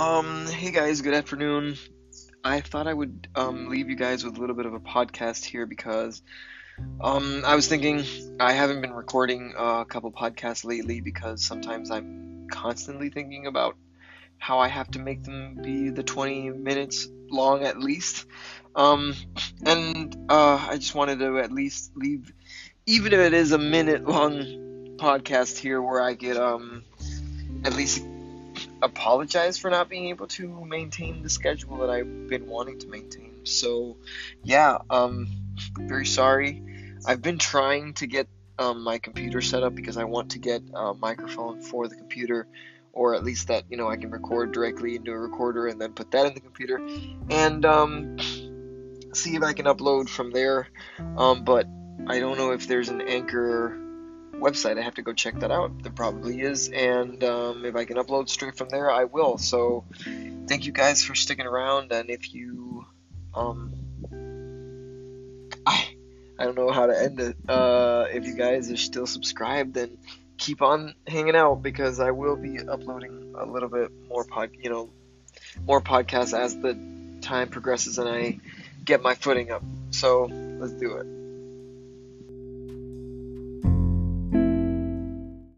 Um, hey guys, good afternoon. I thought I would um, leave you guys with a little bit of a podcast here because um, I was thinking I haven't been recording a couple podcasts lately because sometimes I'm constantly thinking about how I have to make them be the 20 minutes long at least. Um, and uh, I just wanted to at least leave, even if it is a minute long podcast here where I get um, at least apologize for not being able to maintain the schedule that I've been wanting to maintain. So, yeah, um, very sorry. I've been trying to get um, my computer set up because I want to get a microphone for the computer, or at least that you know I can record directly into a recorder and then put that in the computer, and um, see if I can upload from there. Um, but I don't know if there's an Anchor website. I have to go check that out. There probably is, and um, if I can upload straight from there, I will. So, thank you guys for sticking around. And if you, um, I, I don't know how to end it. Uh, if you guys are still subscribed, then keep on hanging out because I will be uploading a little bit more pod, you know, more podcasts as the time progresses and I get my footing up. So let's do it.